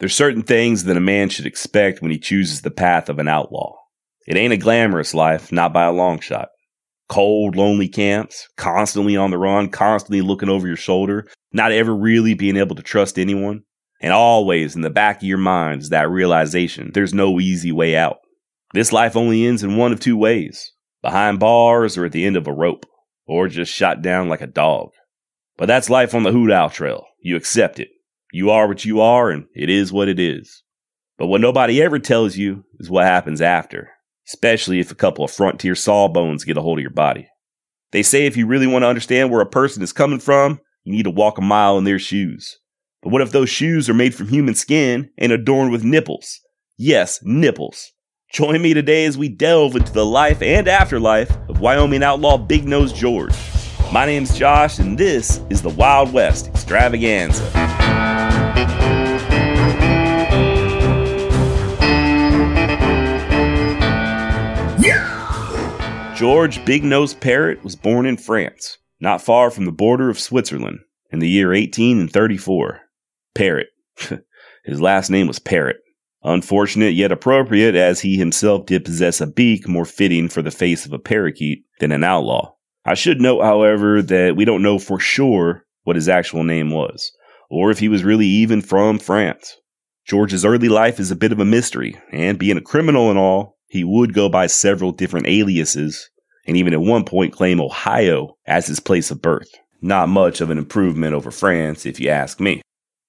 There's certain things that a man should expect when he chooses the path of an outlaw. It ain't a glamorous life, not by a long shot. Cold, lonely camps, constantly on the run, constantly looking over your shoulder, not ever really being able to trust anyone. And always in the back of your mind is that realization there's no easy way out. This life only ends in one of two ways behind bars or at the end of a rope, or just shot down like a dog. But that's life on the Hoot Owl Trail. You accept it. You are what you are, and it is what it is. But what nobody ever tells you is what happens after, especially if a couple of frontier sawbones get a hold of your body. They say if you really want to understand where a person is coming from, you need to walk a mile in their shoes. But what if those shoes are made from human skin and adorned with nipples? Yes, nipples. Join me today as we delve into the life and afterlife of Wyoming outlaw Big Nose George. My name's Josh, and this is the Wild West Extravaganza. George Big Nose Parrot was born in France, not far from the border of Switzerland, in the year 1834. Parrot. His last name was Parrot. Unfortunate yet appropriate, as he himself did possess a beak more fitting for the face of a parakeet than an outlaw. I should note, however, that we don't know for sure what his actual name was, or if he was really even from France. George's early life is a bit of a mystery, and being a criminal and all, he would go by several different aliases, and even at one point claim Ohio as his place of birth. Not much of an improvement over France, if you ask me.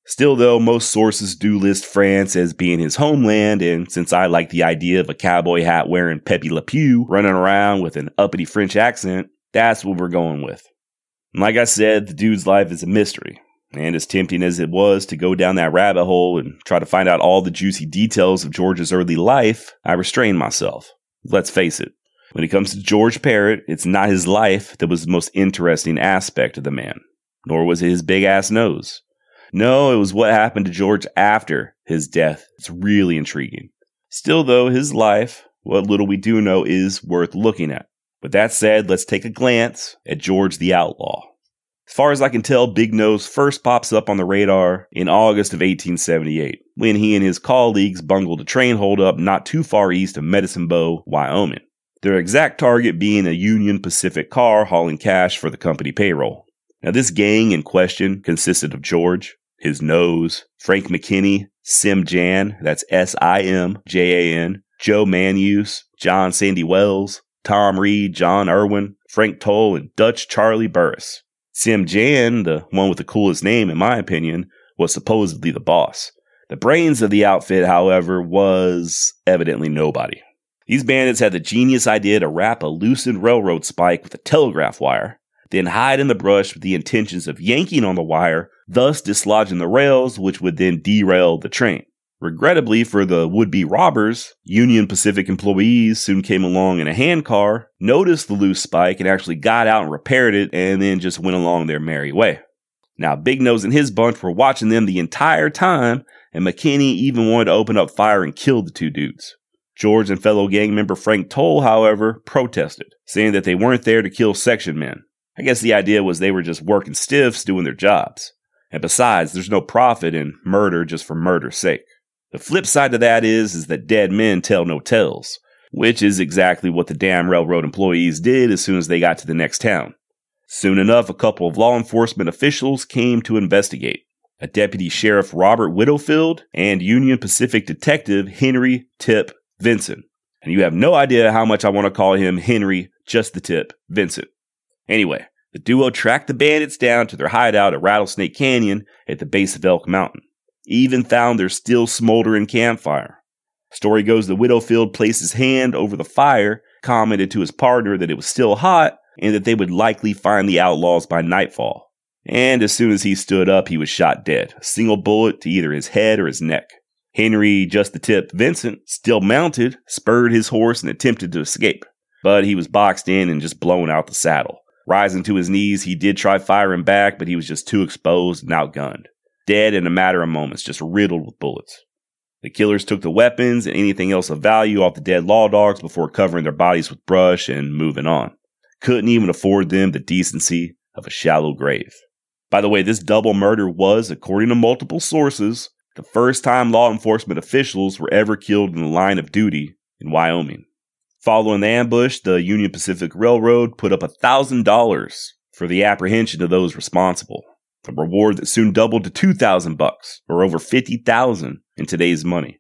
Still, though, most sources do list France as being his homeland, and since I like the idea of a cowboy hat wearing Pepe Le Pew running around with an uppity French accent, that's what we're going with. And like I said, the dude's life is a mystery, and as tempting as it was to go down that rabbit hole and try to find out all the juicy details of George's early life, I restrained myself. Let's face it, when it comes to George Parrott, it's not his life that was the most interesting aspect of the man, nor was it his big ass nose. No, it was what happened to George after his death. It's really intriguing. Still, though, his life, what little we do know, is worth looking at. With that said, let's take a glance at George the Outlaw. As far as I can tell, Big Nose first pops up on the radar in August of 1878, when he and his colleagues bungled a train holdup not too far east of Medicine Bow, Wyoming. Their exact target being a Union Pacific car hauling cash for the company payroll. Now, this gang in question consisted of George, his nose, Frank McKinney, Sim Jan, that's S I M J A N, Joe Manuse, John Sandy Wells, Tom Reed, John Irwin, Frank Toll, and Dutch Charlie Burris. Sim Jan, the one with the coolest name in my opinion, was supposedly the boss. The brains of the outfit, however, was evidently nobody. These bandits had the genius idea to wrap a loosened railroad spike with a telegraph wire, then hide in the brush with the intentions of yanking on the wire thus dislodging the rails, which would then derail the train. Regrettably for the would be robbers, Union Pacific employees soon came along in a handcar, noticed the loose spike, and actually got out and repaired it, and then just went along their merry way. Now, Big Nose and his bunch were watching them the entire time, and McKinney even wanted to open up fire and kill the two dudes. George and fellow gang member Frank Toll, however, protested, saying that they weren't there to kill section men. I guess the idea was they were just working stiffs doing their jobs. And besides, there's no profit in murder just for murder's sake. The flip side to that is, is that dead men tell no tales, which is exactly what the damn railroad employees did as soon as they got to the next town. Soon enough, a couple of law enforcement officials came to investigate. A deputy sheriff Robert Widdowfield and Union Pacific detective Henry Tip Vincent. And you have no idea how much I want to call him Henry, just the tip, Vincent. Anyway, the duo tracked the bandits down to their hideout at Rattlesnake Canyon at the base of Elk Mountain. Even found their still smoldering campfire. Story goes that Widdowfield placed his hand over the fire, commented to his partner that it was still hot, and that they would likely find the outlaws by nightfall. And as soon as he stood up, he was shot dead, a single bullet to either his head or his neck. Henry, just the tip, Vincent, still mounted, spurred his horse and attempted to escape, but he was boxed in and just blown out the saddle. Rising to his knees, he did try firing back, but he was just too exposed and outgunned. Dead in a matter of moments, just riddled with bullets. The killers took the weapons and anything else of value off the dead law dogs before covering their bodies with brush and moving on. Couldn't even afford them the decency of a shallow grave. By the way, this double murder was, according to multiple sources, the first time law enforcement officials were ever killed in the line of duty in Wyoming. Following the ambush, the Union Pacific Railroad put up $1,000 for the apprehension of those responsible, a reward that soon doubled to 2000 bucks or over 50,000 in today's money.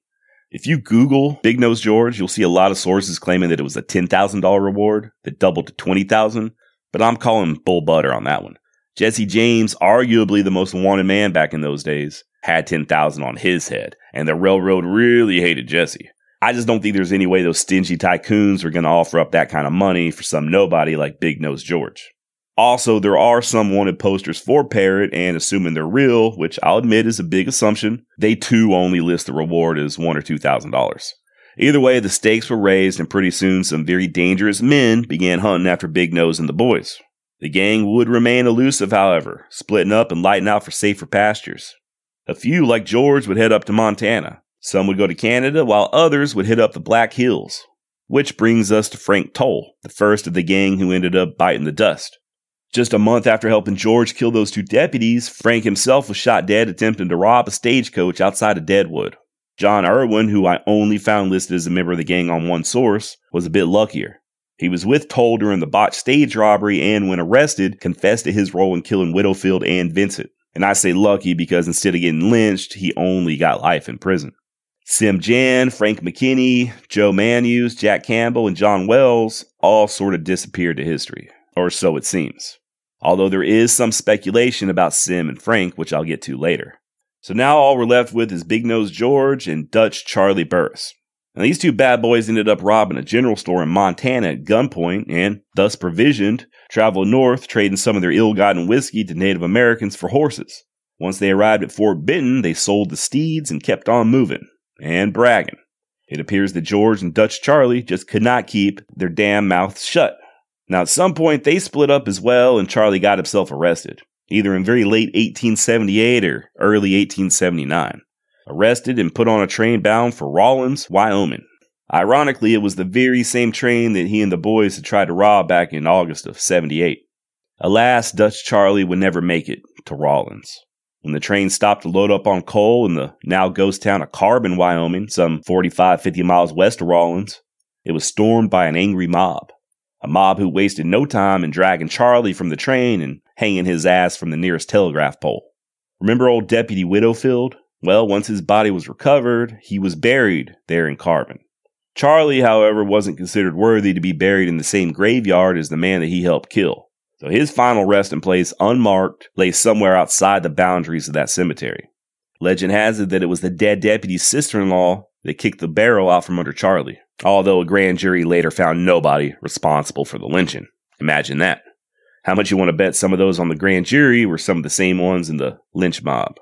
If you Google Big Nose George, you'll see a lot of sources claiming that it was a $10,000 reward that doubled to 20,000, but I'm calling bull butter on that one. Jesse James, arguably the most wanted man back in those days, had 10,000 on his head, and the railroad really hated Jesse. I just don't think there's any way those stingy tycoons are going to offer up that kind of money for some nobody like Big Nose George. Also, there are some wanted posters for Parrott, and assuming they're real, which I'll admit is a big assumption, they too only list the reward as one or two thousand dollars. Either way, the stakes were raised, and pretty soon some very dangerous men began hunting after Big Nose and the boys. The gang would remain elusive, however, splitting up and lighting out for safer pastures. A few, like George, would head up to Montana. Some would go to Canada, while others would hit up the Black Hills. Which brings us to Frank Toll, the first of the gang who ended up biting the dust. Just a month after helping George kill those two deputies, Frank himself was shot dead attempting to rob a stagecoach outside of Deadwood. John Irwin, who I only found listed as a member of the gang on one source, was a bit luckier. He was with Toll during the botched stage robbery and, when arrested, confessed to his role in killing Widdowfield and Vincent. And I say lucky because instead of getting lynched, he only got life in prison. Sim Jan, Frank McKinney, Joe Manus, Jack Campbell, and John Wells all sort of disappeared to history, or so it seems although there is some speculation about Sim and Frank, which I'll get to later. So now all we're left with is Big Nose George and Dutch Charlie Burris. Now these two bad boys ended up robbing a general store in Montana at gunpoint and, thus provisioned, traveled north, trading some of their ill-gotten whiskey to Native Americans for horses. Once they arrived at Fort Benton, they sold the steeds and kept on moving and bragging. It appears that George and Dutch Charlie just could not keep their damn mouths shut. Now, at some point, they split up as well, and Charlie got himself arrested, either in very late 1878 or early 1879. Arrested and put on a train bound for Rawlins, Wyoming. Ironically, it was the very same train that he and the boys had tried to rob back in August of 78. Alas, Dutch Charlie would never make it to Rawlins. When the train stopped to load up on coal in the now ghost town of Carbon, Wyoming, some 45, 50 miles west of Rawlins, it was stormed by an angry mob. A mob who wasted no time in dragging Charlie from the train and hanging his ass from the nearest telegraph pole. Remember old Deputy Widdowfield? Well, once his body was recovered, he was buried there in Carbon. Charlie, however, wasn't considered worthy to be buried in the same graveyard as the man that he helped kill. So his final resting place, unmarked, lay somewhere outside the boundaries of that cemetery. Legend has it that it was the dead deputy's sister in law that kicked the barrel out from under Charlie although a grand jury later found nobody responsible for the lynching. Imagine that. How much you want to bet some of those on the grand jury were some of the same ones in the lynch mob?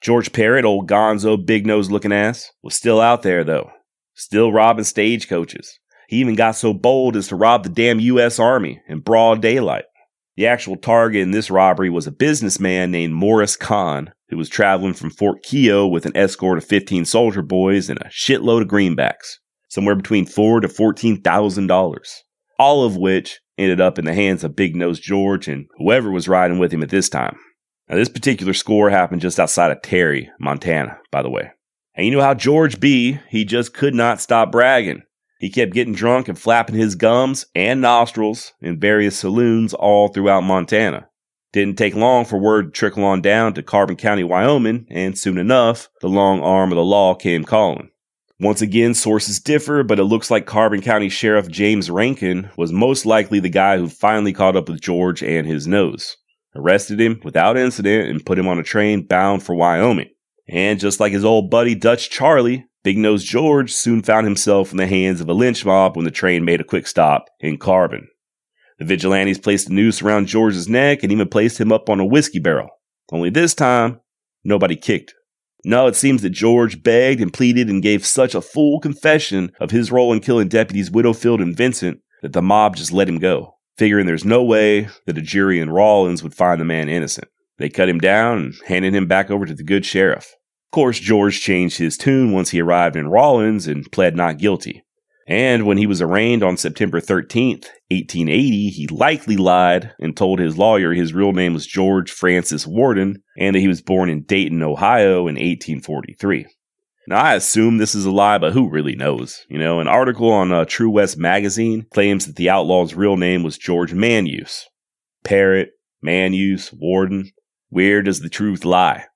George Parrott, old gonzo, big nose looking ass, was still out there though, still robbing stagecoaches. He even got so bold as to rob the damn U.S. Army in broad daylight. The actual target in this robbery was a businessman named Morris Cahn, who was traveling from Fort Keogh with an escort of 15 soldier boys and a shitload of greenbacks somewhere between four to fourteen thousand dollars, all of which ended up in the hands of Big Nose George and whoever was riding with him at this time. Now, this particular score happened just outside of Terry, Montana, by the way. And you know how George B, he just could not stop bragging. He kept getting drunk and flapping his gums and nostrils in various saloons all throughout Montana. Didn't take long for word to trickle on down to Carbon County, Wyoming, and soon enough, the long arm of the law came calling. Once again, sources differ, but it looks like Carbon County Sheriff James Rankin was most likely the guy who finally caught up with George and his nose, arrested him without incident, and put him on a train bound for Wyoming. And just like his old buddy Dutch Charlie, Big Nose George soon found himself in the hands of a lynch mob when the train made a quick stop in Carbon. The vigilantes placed a noose around George's neck and even placed him up on a whiskey barrel. Only this time, nobody kicked no, it seems that George begged and pleaded and gave such a full confession of his role in killing deputies Widdowfield and Vincent that the mob just let him go, figuring there's no way that a jury in Rawlins would find the man innocent. They cut him down and handed him back over to the good sheriff. Of course, George changed his tune once he arrived in Rawlins and pled not guilty. And when he was arraigned on September 13th, 1880, he likely lied and told his lawyer his real name was George Francis Warden and that he was born in Dayton, Ohio in 1843. Now, I assume this is a lie, but who really knows? You know, an article on uh, True West magazine claims that the outlaw's real name was George Manuse. Parrot, Manuse, Warden. Where does the truth lie?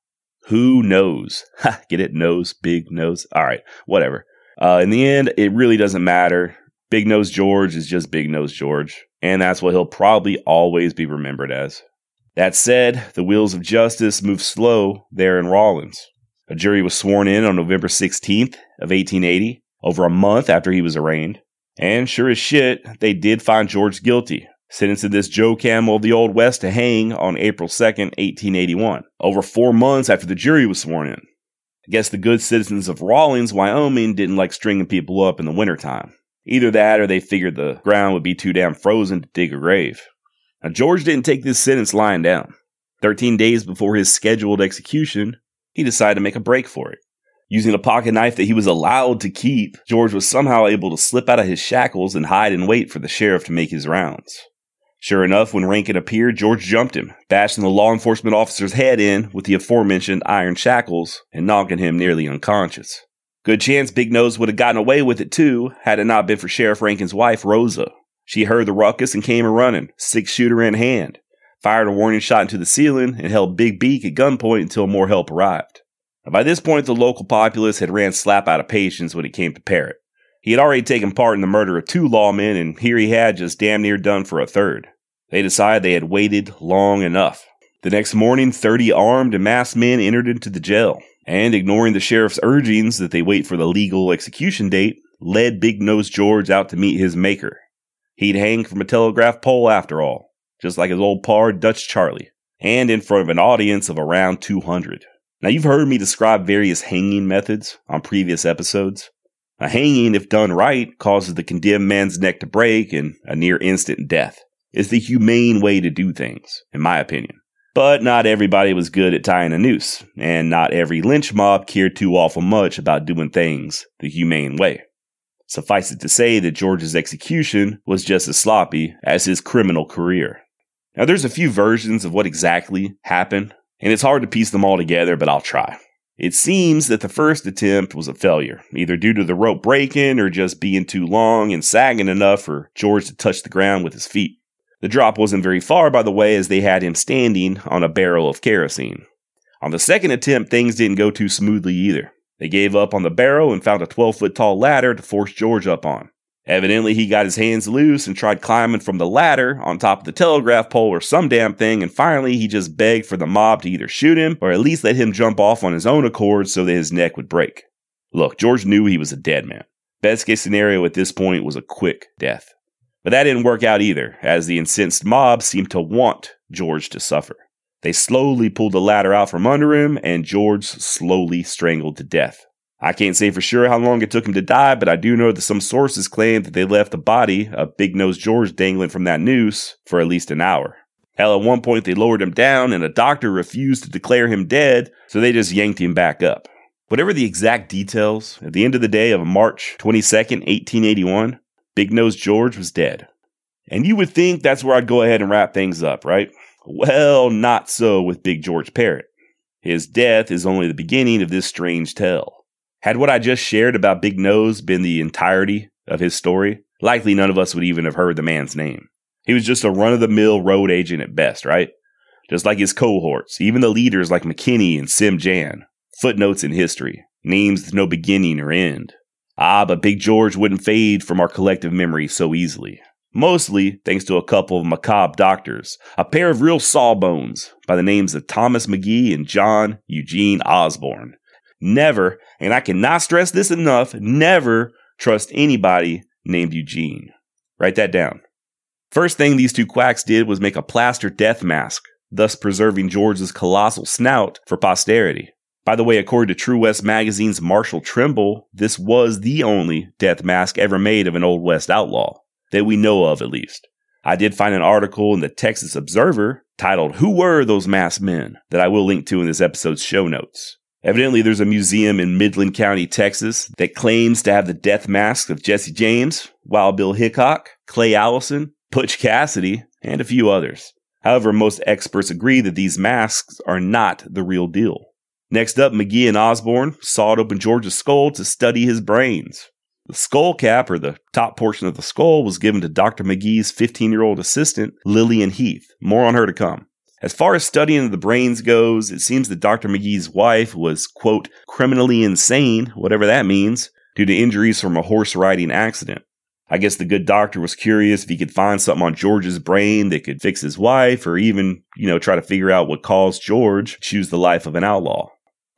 Who knows? Ha, get it? Nose, big nose. All right, whatever. Uh, in the end, it really doesn't matter. Big Nose George is just Big Nose George, and that's what he'll probably always be remembered as. That said, the wheels of justice move slow there in Rawlins. A jury was sworn in on November 16th of 1880, over a month after he was arraigned. And sure as shit, they did find George guilty, sentencing this Joe Camel of the Old West to hang on April 2nd, 1881, over four months after the jury was sworn in. I guess the good citizens of Rawlins, Wyoming didn't like stringing people up in the wintertime. Either that or they figured the ground would be too damn frozen to dig a grave. Now, George didn't take this sentence lying down. Thirteen days before his scheduled execution, he decided to make a break for it. Using a pocket knife that he was allowed to keep, George was somehow able to slip out of his shackles and hide and wait for the sheriff to make his rounds. Sure enough, when Rankin appeared, George jumped him, bashing the law enforcement officer's head in with the aforementioned iron shackles and knocking him nearly unconscious. Good chance Big Nose would have gotten away with it too, had it not been for Sheriff Rankin's wife, Rosa. She heard the ruckus and came a running, six shooter in hand, fired a warning shot into the ceiling, and held Big Beak at gunpoint until more help arrived. By this point, the local populace had ran slap out of patience when it came to Parrott. He had already taken part in the murder of two lawmen, and here he had just damn near done for a third. They decided they had waited long enough. The next morning, 30 armed and masked men entered into the jail, and ignoring the sheriff's urgings that they wait for the legal execution date, led Big Nose George out to meet his maker. He'd hang from a telegraph pole after all, just like his old pard Dutch Charlie, and in front of an audience of around 200. Now, you've heard me describe various hanging methods on previous episodes. A hanging, if done right, causes the condemned man's neck to break and a near instant death. It's the humane way to do things, in my opinion. But not everybody was good at tying a noose, and not every lynch mob cared too awful much about doing things the humane way. Suffice it to say that George's execution was just as sloppy as his criminal career. Now, there's a few versions of what exactly happened, and it's hard to piece them all together, but I'll try. It seems that the first attempt was a failure, either due to the rope breaking or just being too long and sagging enough for George to touch the ground with his feet. The drop wasn't very far, by the way, as they had him standing on a barrel of kerosene. On the second attempt, things didn't go too smoothly either. They gave up on the barrel and found a 12 foot tall ladder to force George up on. Evidently, he got his hands loose and tried climbing from the ladder on top of the telegraph pole or some damn thing, and finally he just begged for the mob to either shoot him or at least let him jump off on his own accord so that his neck would break. Look, George knew he was a dead man. Best case scenario at this point was a quick death. But that didn't work out either, as the incensed mob seemed to want George to suffer. They slowly pulled the ladder out from under him, and George slowly strangled to death. I can't say for sure how long it took him to die, but I do know that some sources claim that they left the body of Big Nose George dangling from that noose for at least an hour. Hell, at one point they lowered him down and a doctor refused to declare him dead, so they just yanked him back up. Whatever the exact details, at the end of the day of March 22nd, 1881, Big Nose George was dead. And you would think that's where I'd go ahead and wrap things up, right? Well, not so with Big George Parrott. His death is only the beginning of this strange tale. Had what I just shared about Big Nose been the entirety of his story, likely none of us would even have heard the man's name. He was just a run of the mill road agent at best, right? Just like his cohorts, even the leaders like McKinney and Sim Jan. Footnotes in history, names with no beginning or end. Ah, but Big George wouldn't fade from our collective memory so easily. Mostly thanks to a couple of macabre doctors, a pair of real sawbones by the names of Thomas Maghee and John Eugene Osborne. Never, and I cannot stress this enough, never trust anybody named Eugene. Write that down. First thing these two quacks did was make a plaster death mask, thus preserving George's colossal snout for posterity. By the way, according to True West magazine's Marshall Trimble, this was the only death mask ever made of an Old West outlaw, that we know of at least. I did find an article in the Texas Observer titled Who Were Those Masked Men that I will link to in this episode's show notes. Evidently, there's a museum in Midland County, Texas, that claims to have the death masks of Jesse James, Wild Bill Hickok, Clay Allison, Butch Cassidy, and a few others. However, most experts agree that these masks are not the real deal. Next up, Maghee and Osborne sawed open George's skull to study his brains. The skull cap, or the top portion of the skull, was given to Dr. Maghee's 15 year old assistant, Lillian Heath. More on her to come. As far as studying the brains goes, it seems that Dr. Maghee's wife was, quote, criminally insane, whatever that means, due to injuries from a horse riding accident. I guess the good doctor was curious if he could find something on George's brain that could fix his wife or even, you know, try to figure out what caused George to choose the life of an outlaw.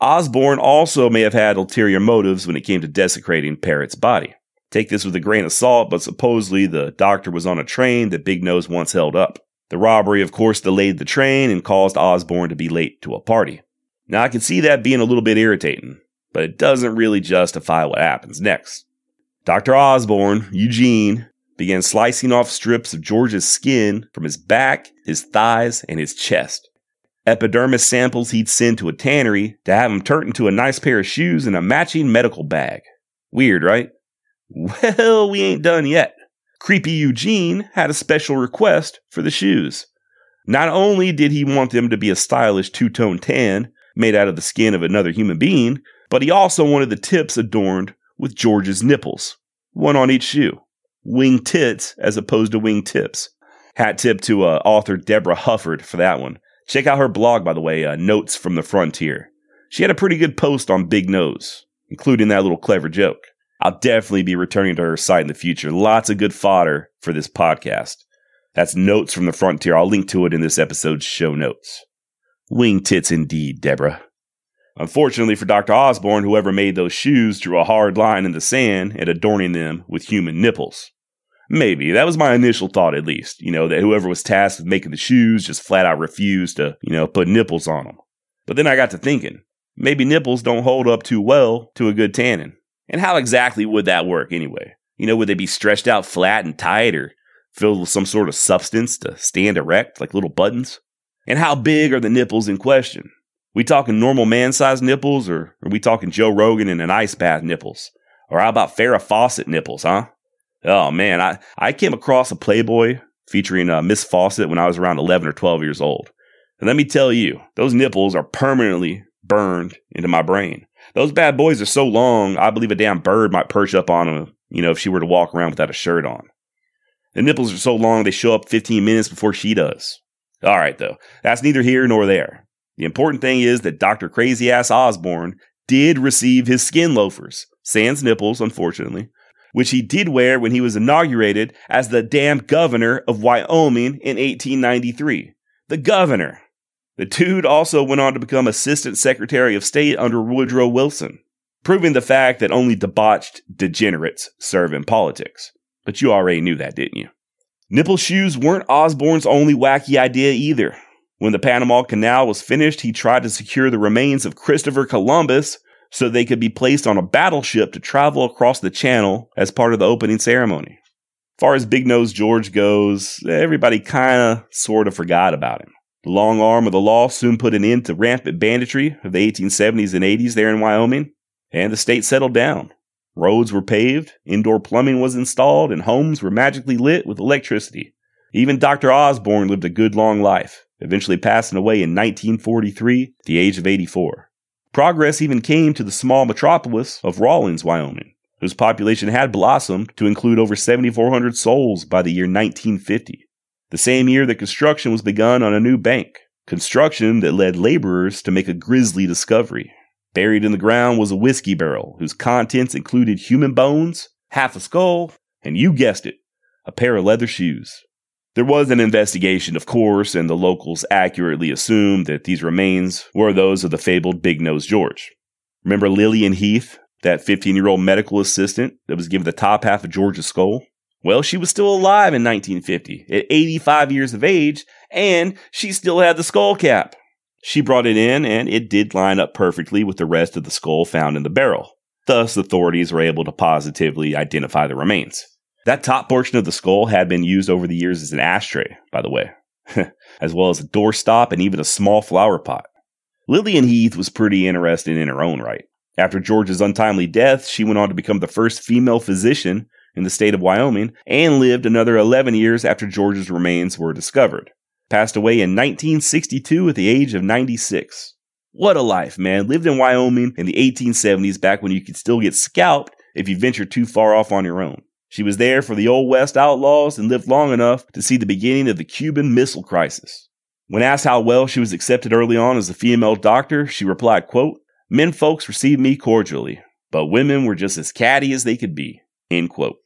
Osborne also may have had ulterior motives when it came to desecrating Parrot's body. Take this with a grain of salt, but supposedly the doctor was on a train that Big Nose once held up. The robbery, of course, delayed the train and caused Osborne to be late to a party. Now, I can see that being a little bit irritating, but it doesn't really justify what happens next. Dr. Osborne, Eugene, began slicing off strips of George's skin from his back, his thighs, and his chest. Epidermis samples he'd send to a tannery to have them turned into a nice pair of shoes and a matching medical bag. Weird, right? Well, we ain't done yet. Creepy Eugene had a special request for the shoes. Not only did he want them to be a stylish two tone tan made out of the skin of another human being, but he also wanted the tips adorned with George's nipples, one on each shoe. Wing tits as opposed to wing tips. Hat tip to uh, author Deborah Hufford for that one. Check out her blog, by the way, uh, Notes from the Frontier. She had a pretty good post on Big Nose, including that little clever joke. I'll definitely be returning to her site in the future. Lots of good fodder for this podcast. That's Notes from the Frontier. I'll link to it in this episode's show notes. Wing tits indeed, Deborah. Unfortunately for Dr. Osborne, whoever made those shoes drew a hard line in the sand at adorning them with human nipples. Maybe. That was my initial thought, at least. You know, that whoever was tasked with making the shoes just flat out refused to, you know, put nipples on them. But then I got to thinking, maybe nipples don't hold up too well to a good tanning. And how exactly would that work anyway? You know, would they be stretched out flat and tight or filled with some sort of substance to stand erect like little buttons? And how big are the nipples in question? We talking normal man sized nipples or are we talking Joe Rogan and an ice bath nipples? Or how about Farrah Fawcett nipples, huh? Oh man, I, I came across a Playboy featuring uh, Miss Fawcett when I was around 11 or 12 years old. And let me tell you, those nipples are permanently burned into my brain. Those bad boys are so long, I believe a damn bird might perch up on them, you know, if she were to walk around without a shirt on. The nipples are so long, they show up 15 minutes before she does. All right, though, that's neither here nor there. The important thing is that Dr. Crazy Ass Osborne did receive his skin loafers, sans nipples, unfortunately, which he did wear when he was inaugurated as the damn governor of Wyoming in 1893. The governor. The dude also went on to become Assistant Secretary of State under Woodrow Wilson, proving the fact that only debauched degenerates serve in politics. But you already knew that, didn't you? Nipple shoes weren't Osborne's only wacky idea either. When the Panama Canal was finished, he tried to secure the remains of Christopher Columbus so they could be placed on a battleship to travel across the channel as part of the opening ceremony. As far as Big Nose George goes, everybody kind of sort of forgot about him. The long arm of the law soon put an end to rampant banditry of the 1870s and 80s there in Wyoming, and the state settled down. Roads were paved, indoor plumbing was installed, and homes were magically lit with electricity. Even Dr. Osborne lived a good long life, eventually passing away in 1943 at the age of 84. Progress even came to the small metropolis of Rawlins, Wyoming, whose population had blossomed to include over 7,400 souls by the year 1950. The same year that construction was begun on a new bank, construction that led laborers to make a grisly discovery. Buried in the ground was a whiskey barrel whose contents included human bones, half a skull, and you guessed it, a pair of leather shoes. There was an investigation, of course, and the locals accurately assumed that these remains were those of the fabled Big Nose George. Remember Lillian Heath, that 15 year old medical assistant that was given the top half of George's skull? Well, she was still alive in 1950 at 85 years of age, and she still had the skull cap. She brought it in, and it did line up perfectly with the rest of the skull found in the barrel. Thus, authorities were able to positively identify the remains. That top portion of the skull had been used over the years as an ashtray, by the way, as well as a doorstop and even a small flower pot. Lillian Heath was pretty interesting in her own right. After George's untimely death, she went on to become the first female physician in the state of Wyoming and lived another 11 years after George's remains were discovered. Passed away in 1962 at the age of 96. What a life, man. Lived in Wyoming in the 1870s back when you could still get scalped if you ventured too far off on your own. She was there for the Old West outlaws and lived long enough to see the beginning of the Cuban Missile Crisis. When asked how well she was accepted early on as a female doctor, she replied, quote, Men folks received me cordially, but women were just as catty as they could be. End quote.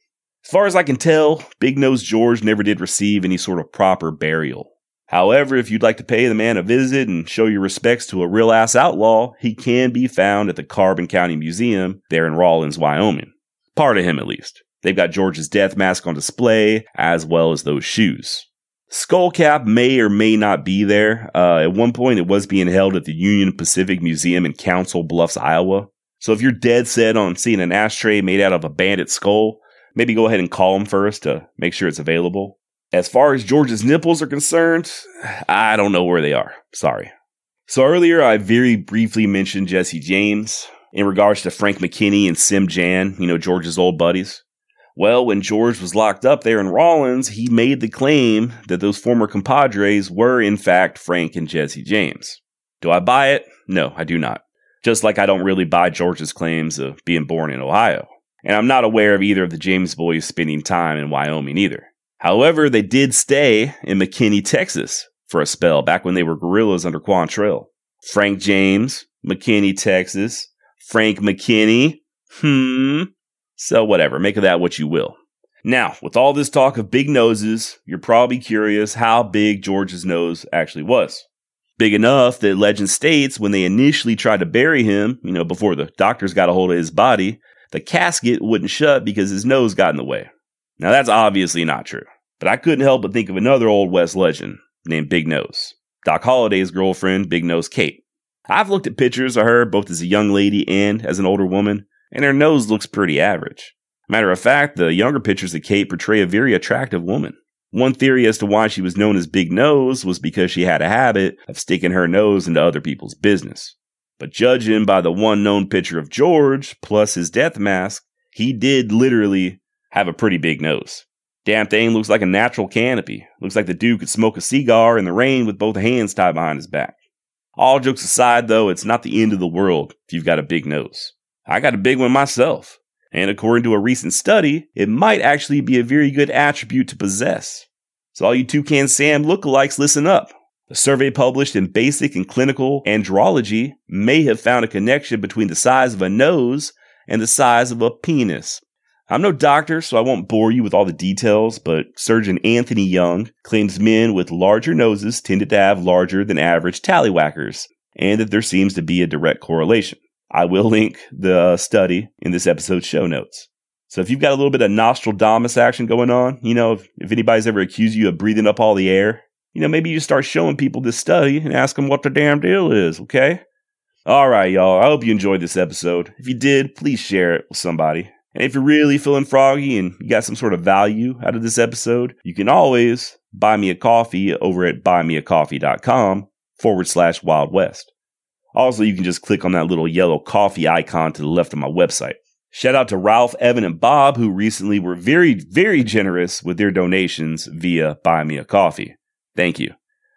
As far as I can tell, Big Nose George never did receive any sort of proper burial. However, if you'd like to pay the man a visit and show your respects to a real ass outlaw, he can be found at the Carbon County Museum there in Rawlins, Wyoming. Part of him, at least. They've got George's death mask on display, as well as those shoes. Skullcap may or may not be there. Uh, at one point, it was being held at the Union Pacific Museum in Council Bluffs, Iowa. So if you're dead set on seeing an ashtray made out of a bandit skull, maybe go ahead and call them first to make sure it's available. As far as George's nipples are concerned, I don't know where they are. Sorry. So earlier, I very briefly mentioned Jesse James in regards to Frank McKinney and Sim Jan, you know, George's old buddies. Well, when George was locked up there in Rawlins, he made the claim that those former compadres were, in fact, Frank and Jesse James. Do I buy it? No, I do not. Just like I don't really buy George's claims of being born in Ohio. And I'm not aware of either of the James boys spending time in Wyoming either. However, they did stay in McKinney, Texas for a spell back when they were guerrillas under Quantrill. Frank James, McKinney, Texas. Frank McKinney. Hmm. So, whatever, make of that what you will. Now, with all this talk of big noses, you're probably curious how big George's nose actually was. Big enough that legend states when they initially tried to bury him, you know, before the doctors got a hold of his body, the casket wouldn't shut because his nose got in the way. Now, that's obviously not true, but I couldn't help but think of another Old West legend named Big Nose, Doc Holliday's girlfriend, Big Nose Kate. I've looked at pictures of her both as a young lady and as an older woman, and her nose looks pretty average. Matter of fact, the younger pictures of Kate portray a very attractive woman. One theory as to why she was known as Big Nose was because she had a habit of sticking her nose into other people's business. But judging by the one known picture of George plus his death mask, he did literally have a pretty big nose. Damn thing looks like a natural canopy. Looks like the dude could smoke a cigar in the rain with both hands tied behind his back. All jokes aside, though, it's not the end of the world if you've got a big nose. I got a big one myself. And according to a recent study, it might actually be a very good attribute to possess. So, all you Toucan Sam lookalikes, listen up. A survey published in Basic and Clinical Andrology may have found a connection between the size of a nose and the size of a penis. I'm no doctor, so I won't bore you with all the details, but surgeon Anthony Young claims men with larger noses tended to have larger than average tallywhackers, and that there seems to be a direct correlation. I will link the study in this episode's show notes. So if you've got a little bit of nostril domus action going on, you know, if, if anybody's ever accused you of breathing up all the air, you know, maybe you start showing people this study and ask them what the damn deal is, okay? All right, y'all. I hope you enjoyed this episode. If you did, please share it with somebody. And if you're really feeling froggy and you got some sort of value out of this episode, you can always buy me a coffee over at buymeacoffee.com forward slash Wild West. Also, you can just click on that little yellow coffee icon to the left of my website. Shout out to Ralph, Evan, and Bob, who recently were very, very generous with their donations via Buy Me a Coffee. Thank you.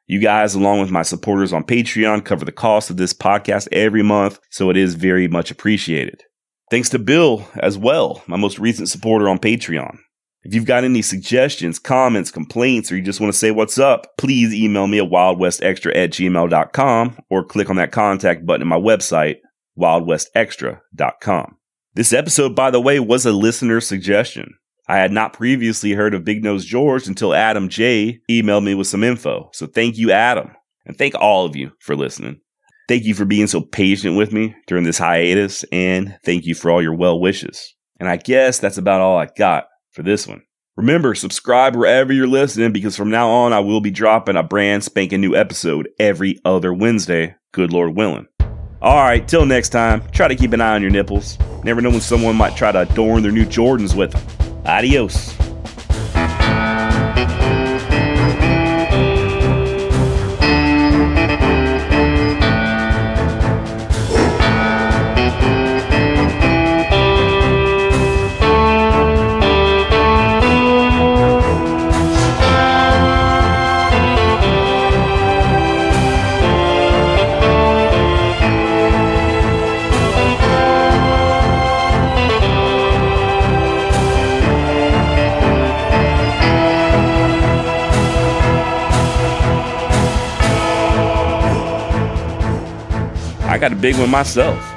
You guys, along with my supporters on Patreon, cover the cost of this podcast every month, so it is very much appreciated. Thanks to Bill as well, my most recent supporter on Patreon. If you've got any suggestions, comments, complaints, or you just want to say what's up, please email me at wildwestextra at gmail.com or click on that contact button on my website, wildwestextra.com. This episode, by the way, was a listener suggestion. I had not previously heard of Big Nose George until Adam J emailed me with some info. So thank you, Adam. And thank all of you for listening. Thank you for being so patient with me during this hiatus, and thank you for all your well wishes. And I guess that's about all I got for this one. Remember, subscribe wherever you're listening because from now on I will be dropping a brand spanking new episode every other Wednesday, good Lord willing. Alright, till next time, try to keep an eye on your nipples. Never know when someone might try to adorn their new Jordans with them. Adiós. Got a big one myself.